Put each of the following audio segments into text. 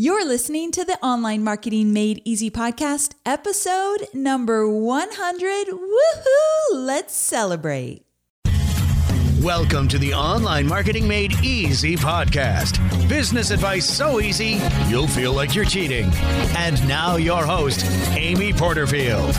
You're listening to the Online Marketing Made Easy podcast, episode number 100. Woohoo! Let's celebrate. Welcome to the Online Marketing Made Easy podcast. Business advice so easy, you'll feel like you're cheating. And now, your host, Amy Porterfield.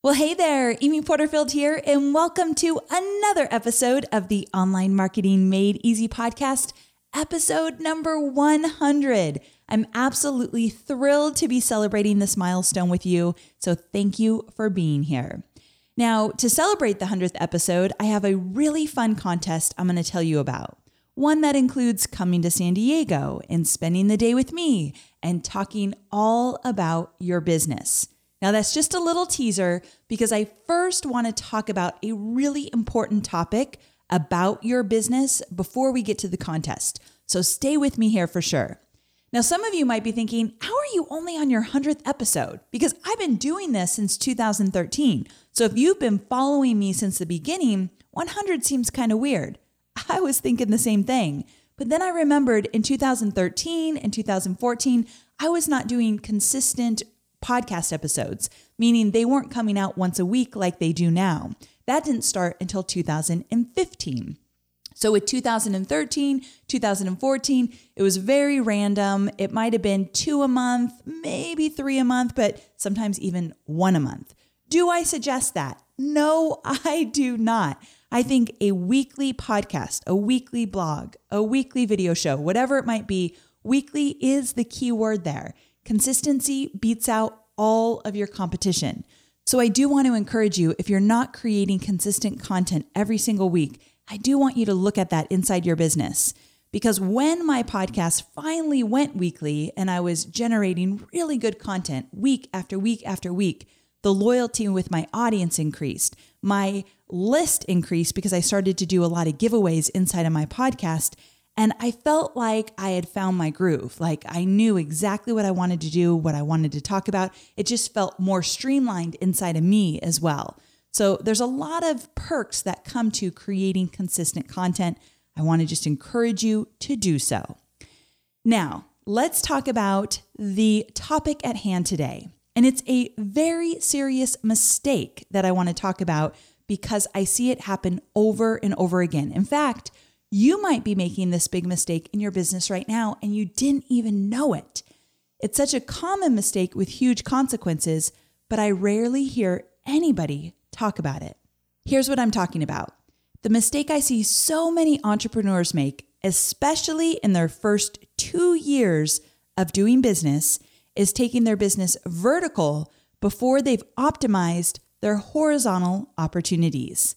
Well, hey there, Amy Porterfield here, and welcome to another episode of the Online Marketing Made Easy podcast, episode number 100. I'm absolutely thrilled to be celebrating this milestone with you, so thank you for being here. Now, to celebrate the 100th episode, I have a really fun contest I'm going to tell you about. One that includes coming to San Diego and spending the day with me and talking all about your business. Now, that's just a little teaser because I first want to talk about a really important topic about your business before we get to the contest. So stay with me here for sure. Now, some of you might be thinking, how are you only on your 100th episode? Because I've been doing this since 2013. So if you've been following me since the beginning, 100 seems kind of weird. I was thinking the same thing. But then I remembered in 2013 and 2014, I was not doing consistent podcast episodes, meaning they weren't coming out once a week like they do now. That didn't start until 2015. So with 2013, 2014, it was very random. It might have been two a month, maybe three a month, but sometimes even one a month. Do I suggest that? No, I do not. I think a weekly podcast, a weekly blog, a weekly video show, whatever it might be, weekly is the key word there. Consistency beats out all of your competition. So I do want to encourage you if you're not creating consistent content every single week, I do want you to look at that inside your business. Because when my podcast finally went weekly and I was generating really good content week after week after week, the loyalty with my audience increased. My list increased because I started to do a lot of giveaways inside of my podcast. And I felt like I had found my groove. Like I knew exactly what I wanted to do, what I wanted to talk about. It just felt more streamlined inside of me as well. So there's a lot of perks that come to creating consistent content. I want to just encourage you to do so. Now, let's talk about the topic at hand today. And it's a very serious mistake that I want to talk about because I see it happen over and over again. In fact, you might be making this big mistake in your business right now and you didn't even know it. It's such a common mistake with huge consequences, but I rarely hear anybody talk about it. Here's what I'm talking about the mistake I see so many entrepreneurs make, especially in their first two years of doing business, is taking their business vertical before they've optimized their horizontal opportunities.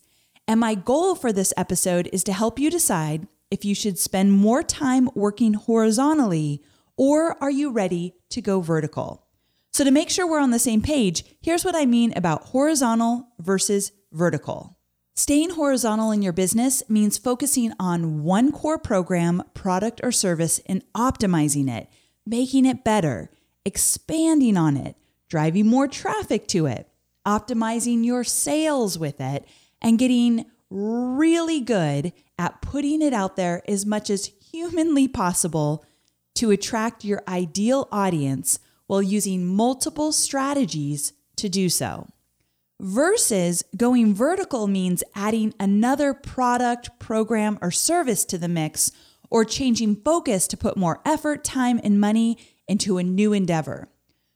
And my goal for this episode is to help you decide if you should spend more time working horizontally or are you ready to go vertical. So, to make sure we're on the same page, here's what I mean about horizontal versus vertical. Staying horizontal in your business means focusing on one core program, product, or service and optimizing it, making it better, expanding on it, driving more traffic to it, optimizing your sales with it, and getting really good at putting it out there as much as humanly possible to attract your ideal audience while using multiple strategies to do so. Versus going vertical means adding another product, program, or service to the mix, or changing focus to put more effort, time, and money into a new endeavor.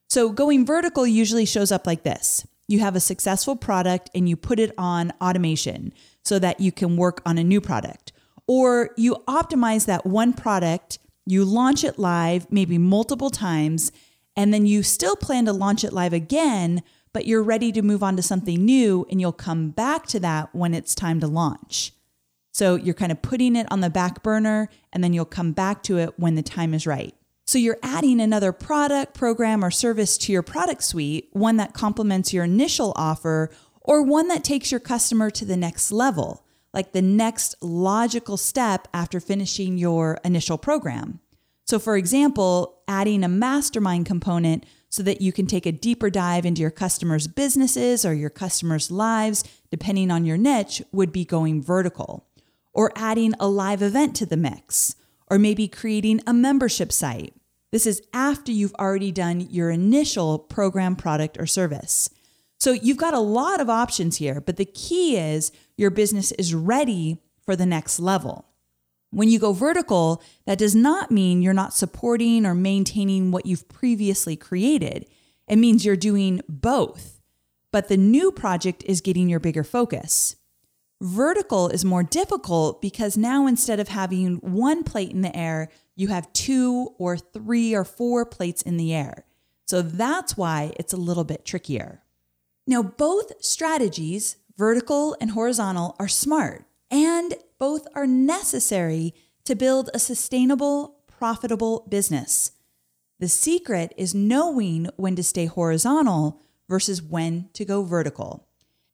So, going vertical usually shows up like this you have a successful product and you put it on automation so that you can work on a new product. Or you optimize that one product, you launch it live maybe multiple times, and then you still plan to launch it live again, but you're ready to move on to something new and you'll come back to that when it's time to launch. So you're kind of putting it on the back burner and then you'll come back to it when the time is right. So you're adding another product, program, or service to your product suite, one that complements your initial offer or one that takes your customer to the next level, like the next logical step after finishing your initial program. So, for example, adding a mastermind component so that you can take a deeper dive into your customers' businesses or your customers' lives, depending on your niche, would be going vertical, or adding a live event to the mix, or maybe creating a membership site. This is after you've already done your initial program, product, or service. So you've got a lot of options here, but the key is your business is ready for the next level. When you go vertical, that does not mean you're not supporting or maintaining what you've previously created. It means you're doing both, but the new project is getting your bigger focus. Vertical is more difficult because now instead of having one plate in the air, you have two or three or four plates in the air. So that's why it's a little bit trickier. Now, both strategies, vertical and horizontal, are smart and both are necessary to build a sustainable, profitable business. The secret is knowing when to stay horizontal versus when to go vertical.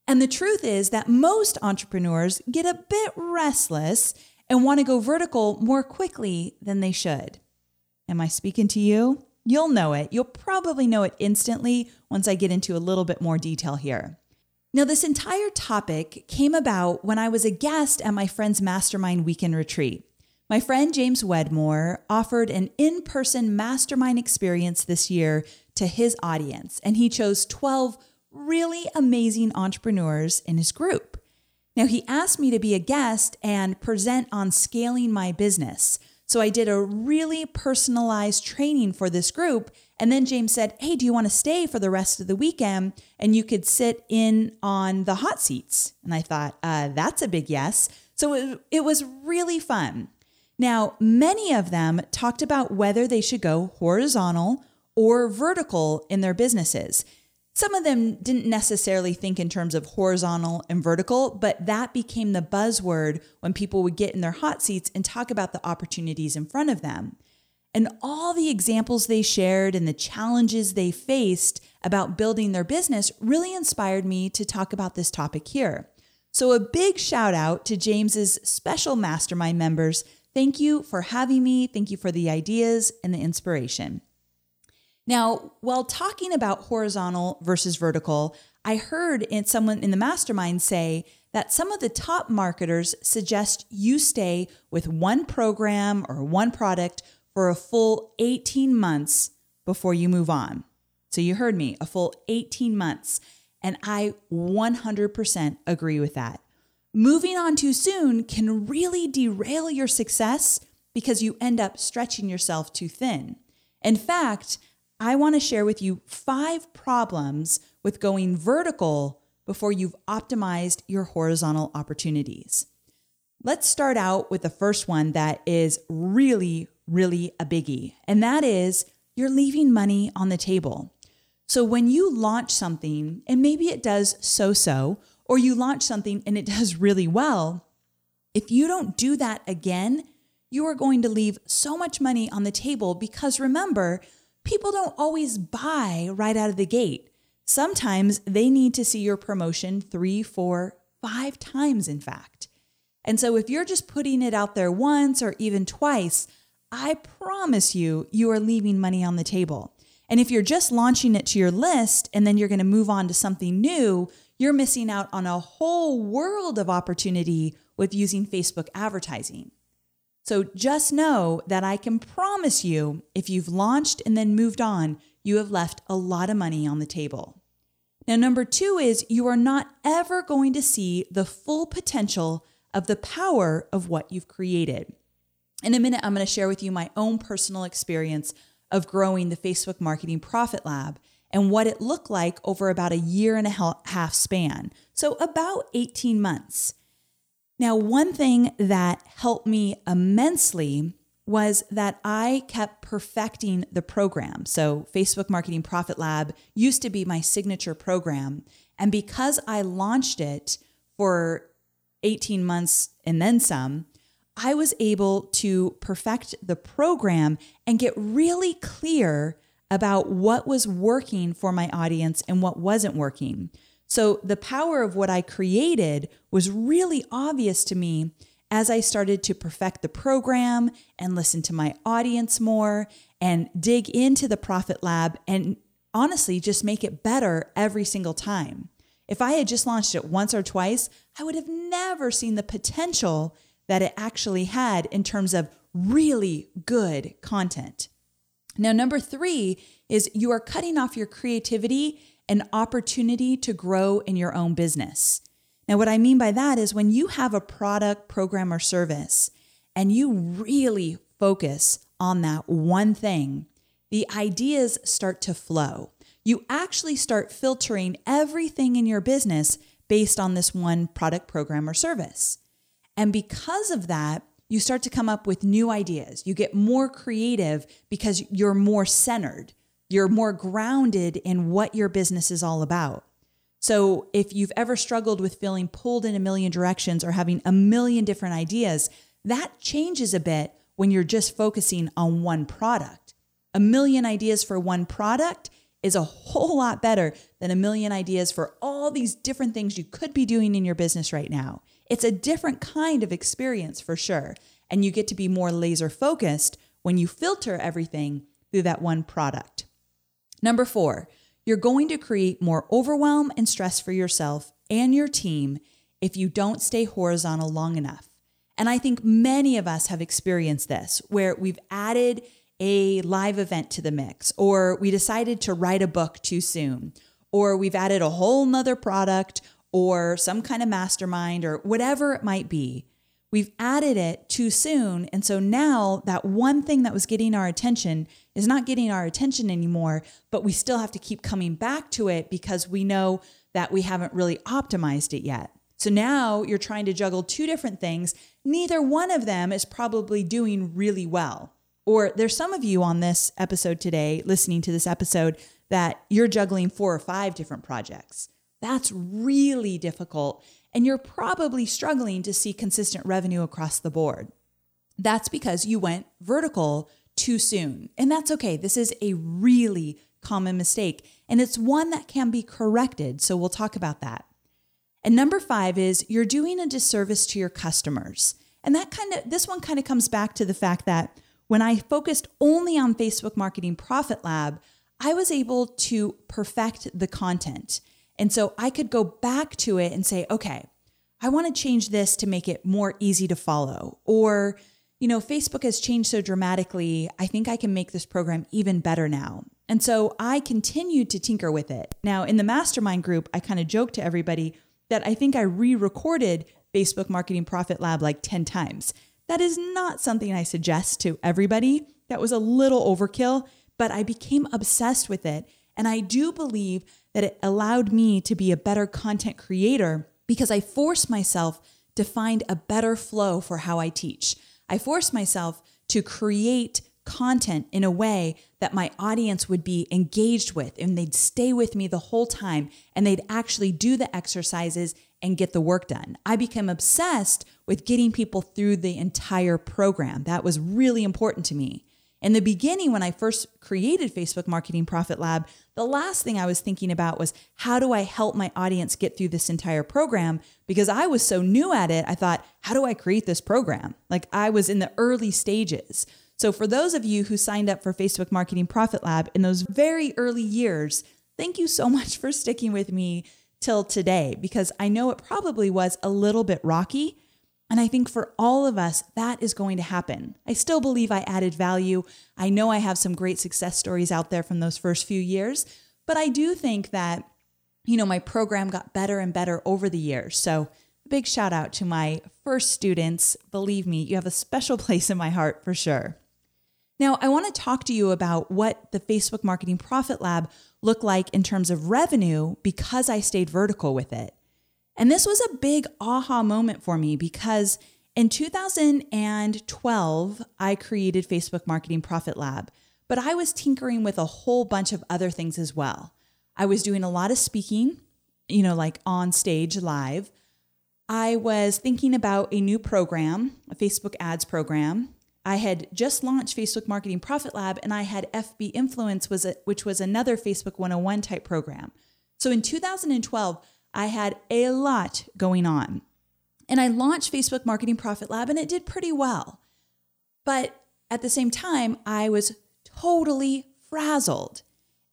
And the truth is that most entrepreneurs get a bit restless and want to go vertical more quickly than they should. Am I speaking to you? You'll know it. You'll probably know it instantly once I get into a little bit more detail here. Now, this entire topic came about when I was a guest at my friend's mastermind weekend retreat. My friend James Wedmore offered an in person mastermind experience this year to his audience, and he chose 12 really amazing entrepreneurs in his group. Now, he asked me to be a guest and present on scaling my business. So I did a really personalized training for this group. And then James said, Hey, do you want to stay for the rest of the weekend? And you could sit in on the hot seats. And I thought, uh, That's a big yes. So it, it was really fun. Now, many of them talked about whether they should go horizontal or vertical in their businesses. Some of them didn't necessarily think in terms of horizontal and vertical, but that became the buzzword when people would get in their hot seats and talk about the opportunities in front of them. And all the examples they shared and the challenges they faced about building their business really inspired me to talk about this topic here. So, a big shout out to James's special mastermind members. Thank you for having me. Thank you for the ideas and the inspiration. Now, while talking about horizontal versus vertical, I heard in someone in the mastermind say that some of the top marketers suggest you stay with one program or one product for a full 18 months before you move on. So you heard me, a full 18 months. And I 100% agree with that. Moving on too soon can really derail your success because you end up stretching yourself too thin. In fact, I want to share with you five problems with going vertical before you've optimized your horizontal opportunities. Let's start out with the first one that is really, really a biggie, and that is you're leaving money on the table. So when you launch something, and maybe it does so so, or you launch something and it does really well, if you don't do that again, you are going to leave so much money on the table because remember, people don't always buy right out of the gate. Sometimes they need to see your promotion three, four, five times, in fact. And so if you're just putting it out there once or even twice, I promise you, you are leaving money on the table. And if you're just launching it to your list and then you're going to move on to something new, you're missing out on a whole world of opportunity with using Facebook advertising. So just know that I can promise you if you've launched and then moved on, you have left a lot of money on the table. Now, number two is you are not ever going to see the full potential of the power of what you've created. In a minute, I'm going to share with you my own personal experience of growing the Facebook Marketing Profit Lab and what it looked like over about a year and a half span. So, about 18 months. Now, one thing that helped me immensely was that I kept perfecting the program. So, Facebook Marketing Profit Lab used to be my signature program. And because I launched it for 18 months and then some, I was able to perfect the program and get really clear about what was working for my audience and what wasn't working. So the power of what I created was really obvious to me as I started to perfect the program and listen to my audience more and dig into the Profit Lab and honestly just make it better every single time. If I had just launched it once or twice, I would have never seen the potential that it actually had in terms of really good content. Now, number three is you are cutting off your creativity and opportunity to grow in your own business. Now, what I mean by that is when you have a product, program, or service and you really focus on that one thing, the ideas start to flow. You actually start filtering everything in your business based on this one product, program, or service. And because of that, you start to come up with new ideas. You get more creative because you're more centered. You're more grounded in what your business is all about. So, if you've ever struggled with feeling pulled in a million directions or having a million different ideas, that changes a bit when you're just focusing on one product. A million ideas for one product is a whole lot better than a million ideas for all these different things you could be doing in your business right now. It's a different kind of experience for sure. And you get to be more laser focused when you filter everything through that one product. Number four, you're going to create more overwhelm and stress for yourself and your team if you don't stay horizontal long enough. And I think many of us have experienced this where we've added a live event to the mix, or we decided to write a book too soon, or we've added a whole nother product or some kind of mastermind or whatever it might be. We've added it too soon. And so now that one thing that was getting our attention is not getting our attention anymore, but we still have to keep coming back to it because we know that we haven't really optimized it yet. So now you're trying to juggle two different things. Neither one of them is probably doing really well. Or there's some of you on this episode today, listening to this episode, that you're juggling four or five different projects. That's really difficult and you're probably struggling to see consistent revenue across the board. That's because you went vertical too soon. And that's okay. This is a really common mistake, and it's one that can be corrected. So we'll talk about that. And number five is you're doing a disservice to your customers. And that kind of, this one kind of comes back to the fact that when I focused only on Facebook Marketing Profit Lab, I was able to perfect the content. And so I could go back to it and say, okay, I want to change this to make it more easy to follow. Or, you know, Facebook has changed so dramatically. I think I can make this program even better now. And so I continued to tinker with it. Now, in the mastermind group, I kind of joked to everybody that I think I re recorded Facebook Marketing Profit Lab like 10 times. That is not something I suggest to everybody. That was a little overkill, but I became obsessed with it. And I do believe that it allowed me to be a better content creator because I forced myself to find a better flow for how I teach. I forced myself to create content in a way that my audience would be engaged with and they'd stay with me the whole time and they'd actually do the exercises and get the work done. I became obsessed with getting people through the entire program. That was really important to me. In the beginning, when I first created Facebook Marketing Profit Lab, the last thing I was thinking about was how do I help my audience get through this entire program? Because I was so new at it, I thought, how do I create this program? Like I was in the early stages. So, for those of you who signed up for Facebook Marketing Profit Lab in those very early years, thank you so much for sticking with me till today because I know it probably was a little bit rocky and I think for all of us, that is going to happen. I still believe I added value. I know I have some great success stories out there from those first few years, but I do think that, you know, my program got better and better over the years. So, big shout out to my first students. Believe me, you have a special place in my heart for sure. Now, I want to talk to you about what the Facebook Marketing Profit Lab looked like in terms of revenue because I stayed vertical with it. And this was a big aha moment for me because in 2012, I created Facebook Marketing Profit Lab, but I was tinkering with a whole bunch of other things as well. I was doing a lot of speaking, you know, like on stage live. I was thinking about a new program, a Facebook ads program. I had just launched Facebook Marketing Profit Lab and I had FB Influence was which was another Facebook 101 type program. So in 2012, I had a lot going on. And I launched Facebook Marketing Profit Lab and it did pretty well. But at the same time, I was totally frazzled.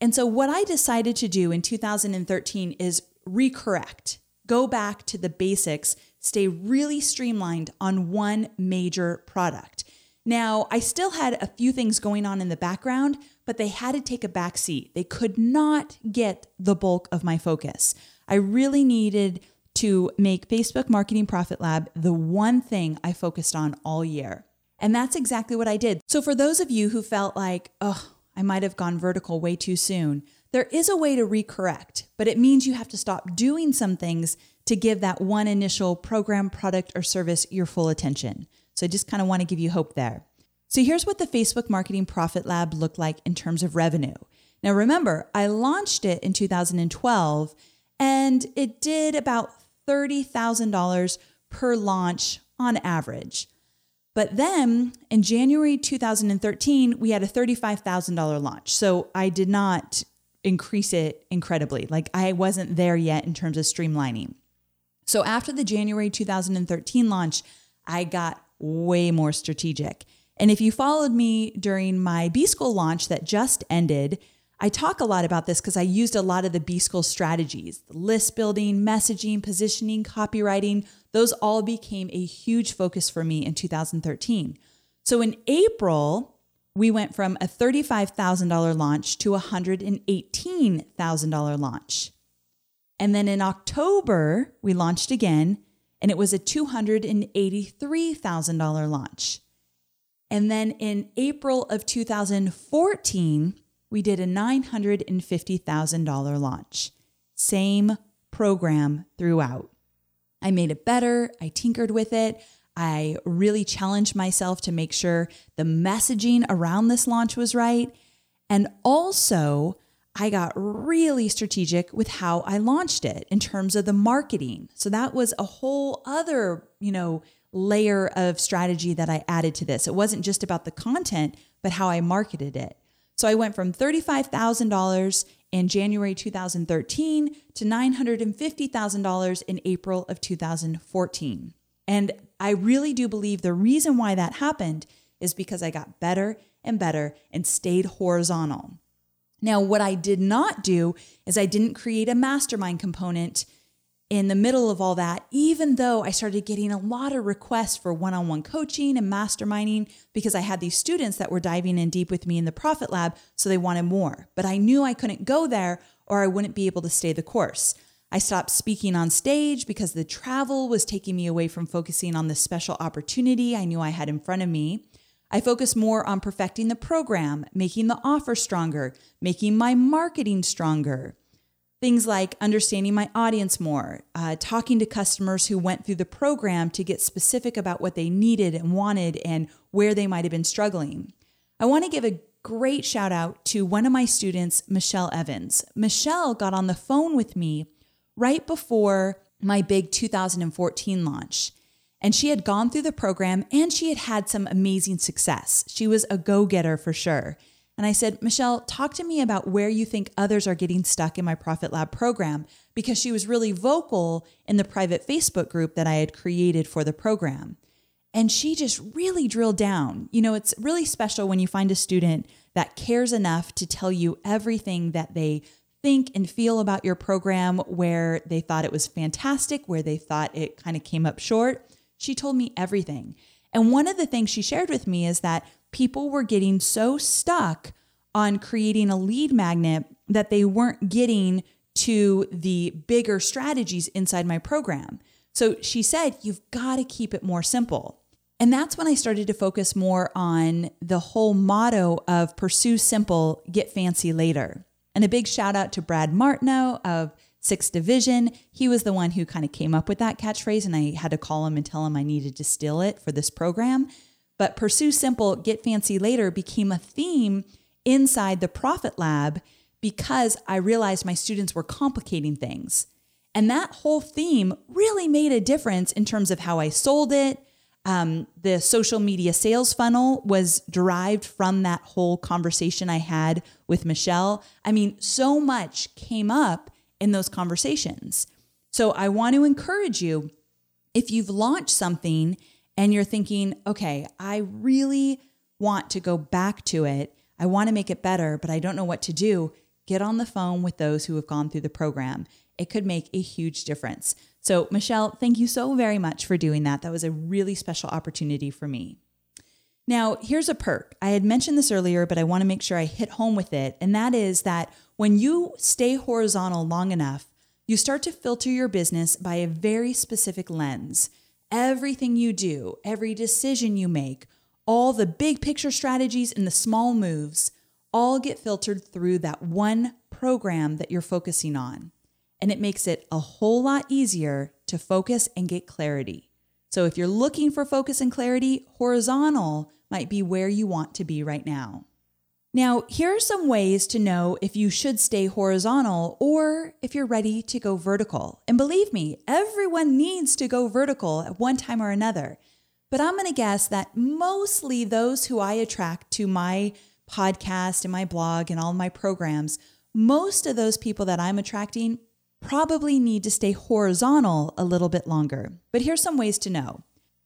And so, what I decided to do in 2013 is recorrect, go back to the basics, stay really streamlined on one major product. Now, I still had a few things going on in the background, but they had to take a back seat. They could not get the bulk of my focus. I really needed to make Facebook Marketing Profit Lab the one thing I focused on all year. And that's exactly what I did. So, for those of you who felt like, oh, I might have gone vertical way too soon, there is a way to recorrect, but it means you have to stop doing some things to give that one initial program, product, or service your full attention. So, I just kind of want to give you hope there. So, here's what the Facebook Marketing Profit Lab looked like in terms of revenue. Now, remember, I launched it in 2012 and it did about $30,000 per launch on average. But then in January 2013, we had a $35,000 launch. So I did not increase it incredibly. Like I wasn't there yet in terms of streamlining. So after the January 2013 launch, I got way more strategic. And if you followed me during my B School launch that just ended, I talk a lot about this because I used a lot of the B School strategies list building, messaging, positioning, copywriting. Those all became a huge focus for me in 2013. So in April, we went from a $35,000 launch to a $118,000 launch. And then in October, we launched again, and it was a $283,000 launch. And then in April of 2014, we did a $950,000 launch. Same program throughout. I made it better, I tinkered with it. I really challenged myself to make sure the messaging around this launch was right. And also, I got really strategic with how I launched it in terms of the marketing. So that was a whole other, you know, layer of strategy that I added to this. It wasn't just about the content, but how I marketed it. So I went from $35,000 in January 2013 to $950,000 in April of 2014. And I really do believe the reason why that happened is because I got better and better and stayed horizontal. Now, what I did not do is I didn't create a mastermind component in the middle of all that, even though I started getting a lot of requests for one on one coaching and masterminding because I had these students that were diving in deep with me in the Profit Lab, so they wanted more. But I knew I couldn't go there or I wouldn't be able to stay the course. I stopped speaking on stage because the travel was taking me away from focusing on the special opportunity I knew I had in front of me. I focused more on perfecting the program, making the offer stronger, making my marketing stronger. Things like understanding my audience more, uh, talking to customers who went through the program to get specific about what they needed and wanted and where they might have been struggling. I want to give a great shout out to one of my students, Michelle Evans. Michelle got on the phone with me right before my big 2014 launch. And she had gone through the program and she had had some amazing success. She was a go getter for sure. And I said, Michelle, talk to me about where you think others are getting stuck in my Profit Lab program because she was really vocal in the private Facebook group that I had created for the program. And she just really drilled down. You know, it's really special when you find a student that cares enough to tell you everything that they think and feel about your program, where they thought it was fantastic, where they thought it kind of came up short. She told me everything. And one of the things she shared with me is that people were getting so stuck on creating a lead magnet that they weren't getting to the bigger strategies inside my program. So she said, You've got to keep it more simple. And that's when I started to focus more on the whole motto of pursue simple, get fancy later. And a big shout out to Brad Martineau of Sixth Division. He was the one who kind of came up with that catchphrase, and I had to call him and tell him I needed to steal it for this program. But pursue simple, get fancy later became a theme inside the Profit Lab because I realized my students were complicating things. And that whole theme really made a difference in terms of how I sold it. Um, the social media sales funnel was derived from that whole conversation I had with Michelle. I mean, so much came up in those conversations. So I want to encourage you if you've launched something and you're thinking, okay, I really want to go back to it, I want to make it better, but I don't know what to do, get on the phone with those who have gone through the program. It could make a huge difference. So, Michelle, thank you so very much for doing that. That was a really special opportunity for me. Now, here's a perk. I had mentioned this earlier, but I want to make sure I hit home with it. And that is that when you stay horizontal long enough, you start to filter your business by a very specific lens. Everything you do, every decision you make, all the big picture strategies and the small moves all get filtered through that one program that you're focusing on. And it makes it a whole lot easier to focus and get clarity. So if you're looking for focus and clarity, horizontal might be where you want to be right now. Now, here are some ways to know if you should stay horizontal or if you're ready to go vertical. And believe me, everyone needs to go vertical at one time or another. But I'm going to guess that mostly those who I attract to my podcast and my blog and all my programs, most of those people that I'm attracting probably need to stay horizontal a little bit longer. But here's some ways to know.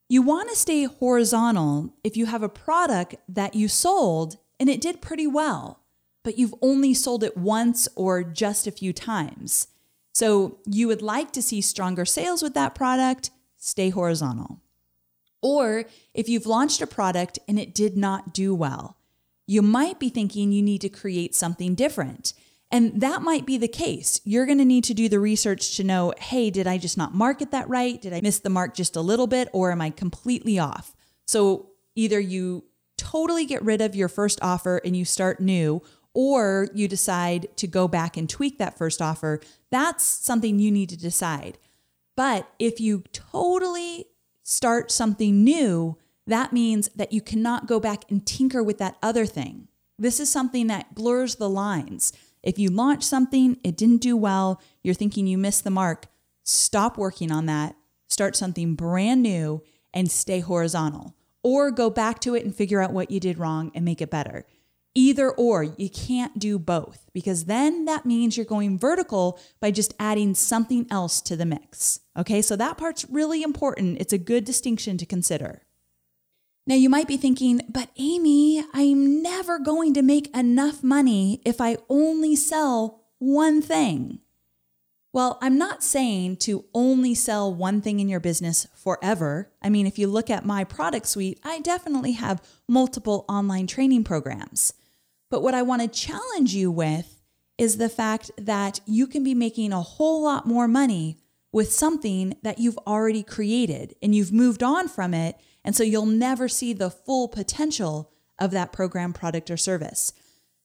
You want to stay horizontal if you have a product that you sold and it did pretty well, but you've only sold it once or just a few times. So you would like to see stronger sales with that product, stay horizontal. Or if you've launched a product and it did not do well, you might be thinking you need to create something different. And that might be the case. You're going to need to do the research to know hey, did I just not market that right? Did I miss the mark just a little bit? Or am I completely off? So either you totally get rid of your first offer and you start new, or you decide to go back and tweak that first offer. That's something you need to decide. But if you totally start something new, that means that you cannot go back and tinker with that other thing. This is something that blurs the lines. If you launch something, it didn't do well, you're thinking you missed the mark, stop working on that, start something brand new, and stay horizontal. Or go back to it and figure out what you did wrong and make it better. Either or, you can't do both because then that means you're going vertical by just adding something else to the mix. Okay, so that part's really important. It's a good distinction to consider. Now, you might be thinking, but Amy, I'm never going to make enough money if I only sell one thing. Well, I'm not saying to only sell one thing in your business forever. I mean, if you look at my product suite, I definitely have multiple online training programs. But what I want to challenge you with is the fact that you can be making a whole lot more money with something that you've already created and you've moved on from it. And so you'll never see the full potential of that program, product, or service.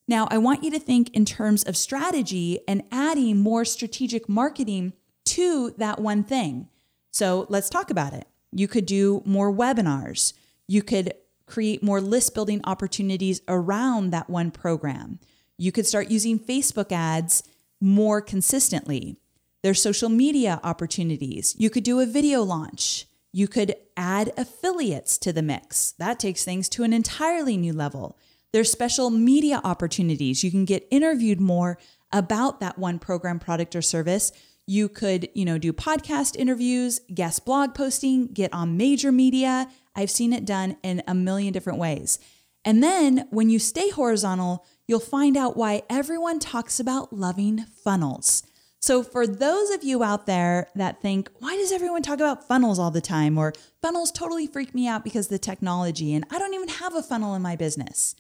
Now, I want you to think in terms of strategy and adding more strategic marketing to that one thing. So let's talk about it. You could do more webinars. You could create more list building opportunities around that one program. You could start using Facebook ads more consistently. There's social media opportunities. You could do a video launch. You could add affiliates to the mix. That takes things to an entirely new level. There's special media opportunities. You can get interviewed more about that one program, product, or service. You could, you know, do podcast interviews, guest blog posting, get on major media, I've seen it done in a million different ways. And then when you stay horizontal, you'll find out why everyone talks about loving funnels. So, for those of you out there that think, why does everyone talk about funnels all the time? Or funnels totally freak me out because the technology, and I don't even have a funnel in my business.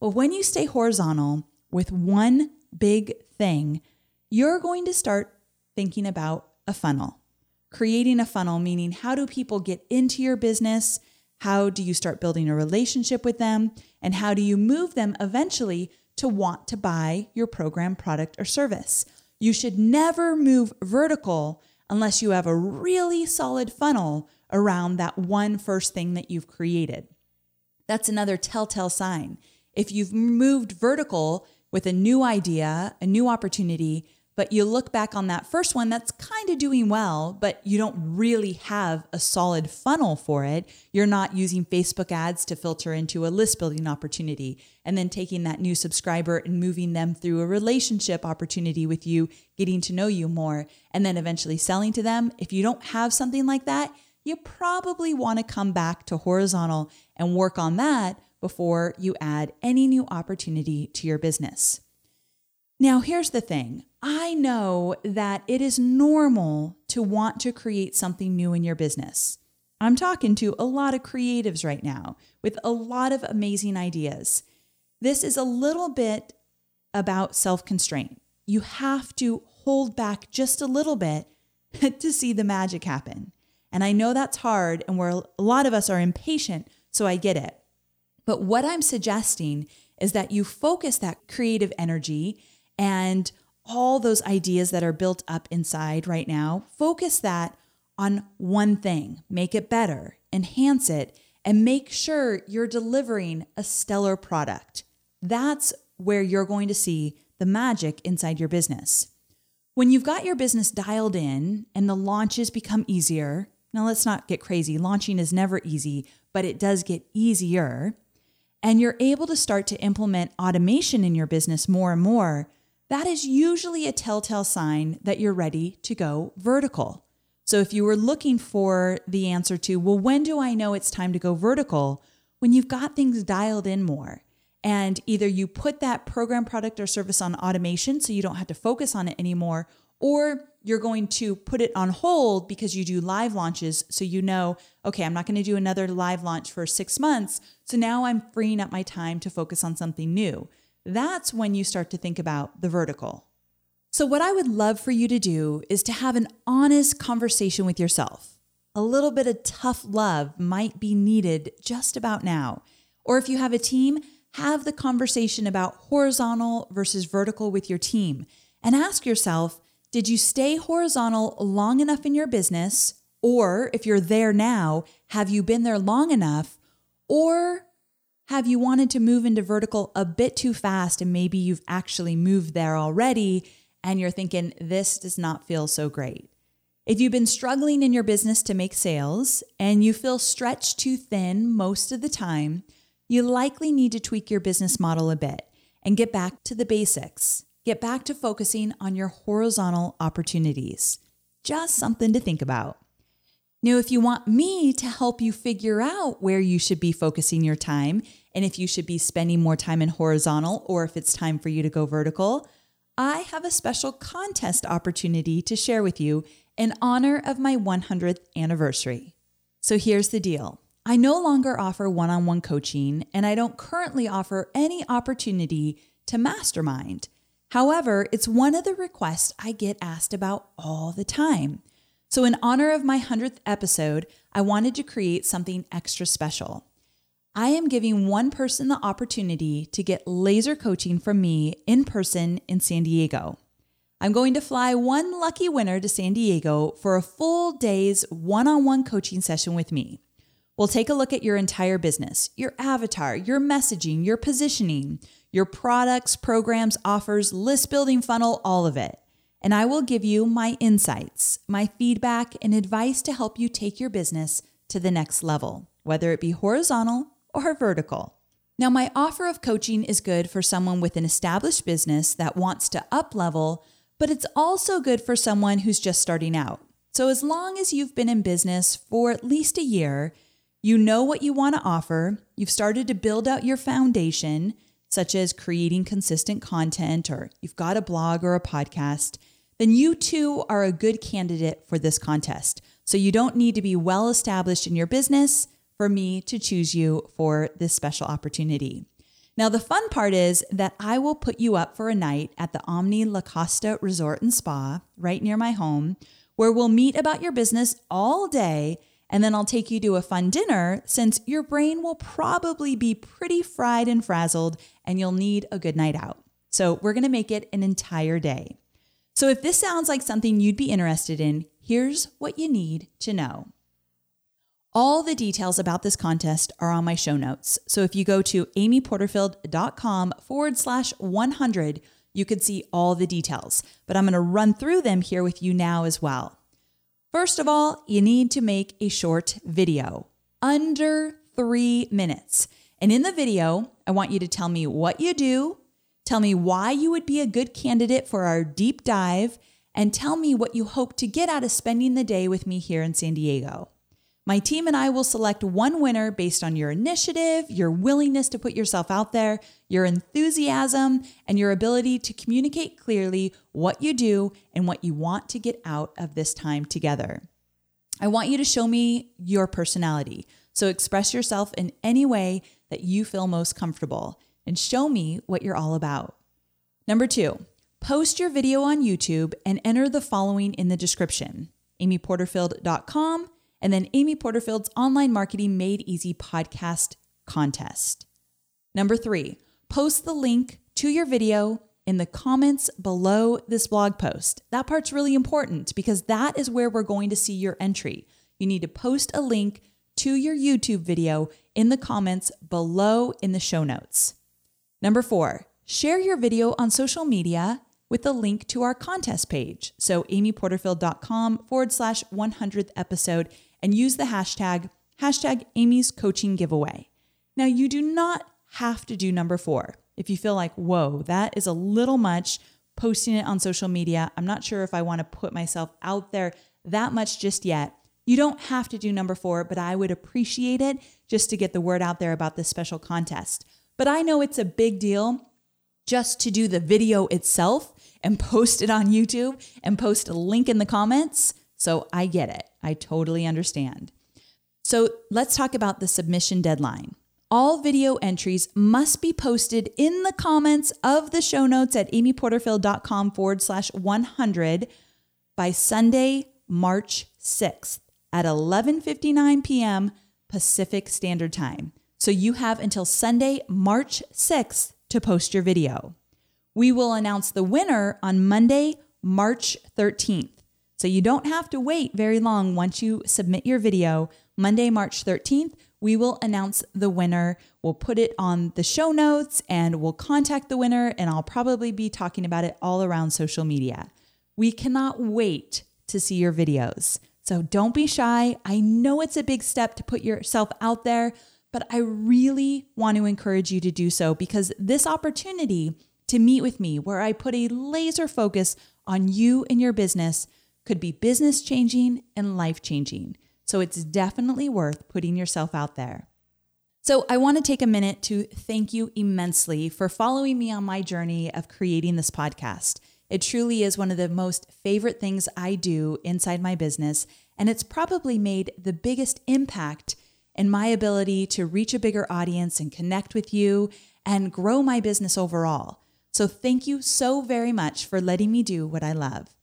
Well, when you stay horizontal with one big thing, you're going to start thinking about a funnel. Creating a funnel, meaning how do people get into your business? How do you start building a relationship with them? And how do you move them eventually to want to buy your program, product, or service? You should never move vertical unless you have a really solid funnel around that one first thing that you've created. That's another telltale sign. If you've moved vertical with a new idea, a new opportunity, but you look back on that first one that's kind of doing well, but you don't really have a solid funnel for it. You're not using Facebook ads to filter into a list building opportunity and then taking that new subscriber and moving them through a relationship opportunity with you, getting to know you more, and then eventually selling to them. If you don't have something like that, you probably want to come back to horizontal and work on that before you add any new opportunity to your business. Now, here's the thing I know that it is normal to want to create something new in your business. I'm talking to a lot of creatives right now with a lot of amazing ideas. This is a little bit about self constraint. You have to hold back just a little bit to see the magic happen. And I know that's hard, and where a lot of us are impatient, so I get it. But what I'm suggesting is that you focus that creative energy and all those ideas that are built up inside right now, focus that on one thing, make it better, enhance it, and make sure you're delivering a stellar product. That's where you're going to see the magic inside your business. When you've got your business dialed in and the launches become easier, now let's not get crazy, launching is never easy, but it does get easier, and you're able to start to implement automation in your business more and more, that is usually a telltale sign that you're ready to go vertical. So if you were looking for the answer to, well, when do I know it's time to go vertical? When you've got things dialed in more. And either you put that program, product, or service on automation so you don't have to focus on it anymore, or you're going to put it on hold because you do live launches. So you know, okay, I'm not going to do another live launch for six months. So now I'm freeing up my time to focus on something new. That's when you start to think about the vertical. So, what I would love for you to do is to have an honest conversation with yourself. A little bit of tough love might be needed just about now. Or if you have a team, have the conversation about horizontal versus vertical with your team and ask yourself did you stay horizontal long enough in your business? Or if you're there now, have you been there long enough? Or have you wanted to move into vertical a bit too fast and maybe you've actually moved there already and you're thinking, this does not feel so great. If you've been struggling in your business to make sales and you feel stretched too thin most of the time, you likely need to tweak your business model a bit and get back to the basics. Get back to focusing on your horizontal opportunities. Just something to think about. Now, if you want me to help you figure out where you should be focusing your time and if you should be spending more time in horizontal or if it's time for you to go vertical, I have a special contest opportunity to share with you in honor of my 100th anniversary. So here's the deal I no longer offer one on one coaching, and I don't currently offer any opportunity to mastermind. However, it's one of the requests I get asked about all the time. So, in honor of my 100th episode, I wanted to create something extra special. I am giving one person the opportunity to get laser coaching from me in person in San Diego. I'm going to fly one lucky winner to San Diego for a full day's one on one coaching session with me. We'll take a look at your entire business, your avatar, your messaging, your positioning, your products, programs, offers, list building funnel, all of it. And I will give you my insights, my feedback, and advice to help you take your business to the next level, whether it be horizontal or vertical. Now, my offer of coaching is good for someone with an established business that wants to up level, but it's also good for someone who's just starting out. So, as long as you've been in business for at least a year, you know what you want to offer, you've started to build out your foundation, such as creating consistent content, or you've got a blog or a podcast, then you too are a good candidate for this contest. So, you don't need to be well established in your business for me to choose you for this special opportunity. Now, the fun part is that I will put you up for a night at the Omni La Costa Resort and Spa right near my home, where we'll meet about your business all day. And then I'll take you to a fun dinner since your brain will probably be pretty fried and frazzled and you'll need a good night out. So, we're gonna make it an entire day. So, if this sounds like something you'd be interested in, here's what you need to know. All the details about this contest are on my show notes. So if you go to amyporterfield.com forward slash 100, you can see all the details. But I'm going to run through them here with you now as well. First of all, you need to make a short video under three minutes. And in the video, I want you to tell me what you do, tell me why you would be a good candidate for our deep dive, and tell me what you hope to get out of spending the day with me here in San Diego. My team and I will select one winner based on your initiative, your willingness to put yourself out there, your enthusiasm, and your ability to communicate clearly what you do and what you want to get out of this time together. I want you to show me your personality. So express yourself in any way that you feel most comfortable and show me what you're all about. Number two, post your video on YouTube and enter the following in the description amyporterfield.com and then Amy Porterfield's Online Marketing Made Easy podcast contest. Number three, post the link to your video in the comments below this blog post. That part's really important because that is where we're going to see your entry. You need to post a link to your YouTube video in the comments below in the show notes. Number four, share your video on social media with a link to our contest page. So, amyporterfield.com forward slash 100th episode and use the hashtag, hashtag Amy's coaching giveaway. Now, you do not have to do number four. If you feel like, whoa, that is a little much posting it on social media, I'm not sure if I want to put myself out there that much just yet. You don't have to do number four, but I would appreciate it just to get the word out there about this special contest. But I know it's a big deal just to do the video itself and post it on YouTube and post a link in the comments. So I get it. I totally understand. So let's talk about the submission deadline. All video entries must be posted in the comments of the show notes at amyporterfield.com forward slash 100 by Sunday, March 6th at 11:59 p.m. Pacific Standard Time. So you have until Sunday, March 6th to post your video. We will announce the winner on Monday, March 13th. So you don't have to wait very long once you submit your video. Monday, March 13th, we will announce the winner. We'll put it on the show notes and we'll contact the winner, and I'll probably be talking about it all around social media. We cannot wait to see your videos. So don't be shy. I know it's a big step to put yourself out there, but I really want to encourage you to do so because this opportunity to meet with me, where I put a laser focus on you and your business, could be business changing and life changing. So it's definitely worth putting yourself out there. So I want to take a minute to thank you immensely for following me on my journey of creating this podcast. It truly is one of the most favorite things I do inside my business, and it's probably made the biggest impact in my ability to reach a bigger audience and connect with you and grow my business overall. So, thank you so very much for letting me do what I love.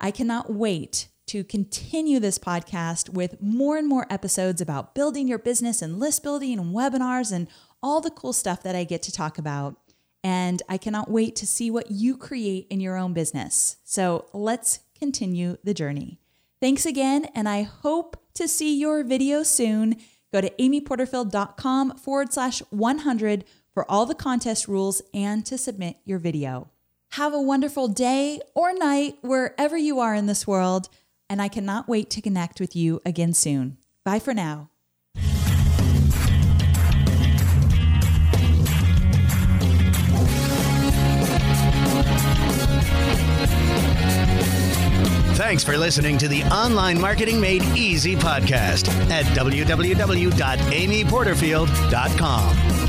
I cannot wait to continue this podcast with more and more episodes about building your business and list building and webinars and all the cool stuff that I get to talk about. And I cannot wait to see what you create in your own business. So let's continue the journey. Thanks again, and I hope to see your video soon. Go to amyporterfield.com forward slash 100 for all the contest rules and to submit your video. Have a wonderful day or night wherever you are in this world, and I cannot wait to connect with you again soon. Bye for now. Thanks for listening to the Online Marketing Made Easy podcast at www.amyporterfield.com.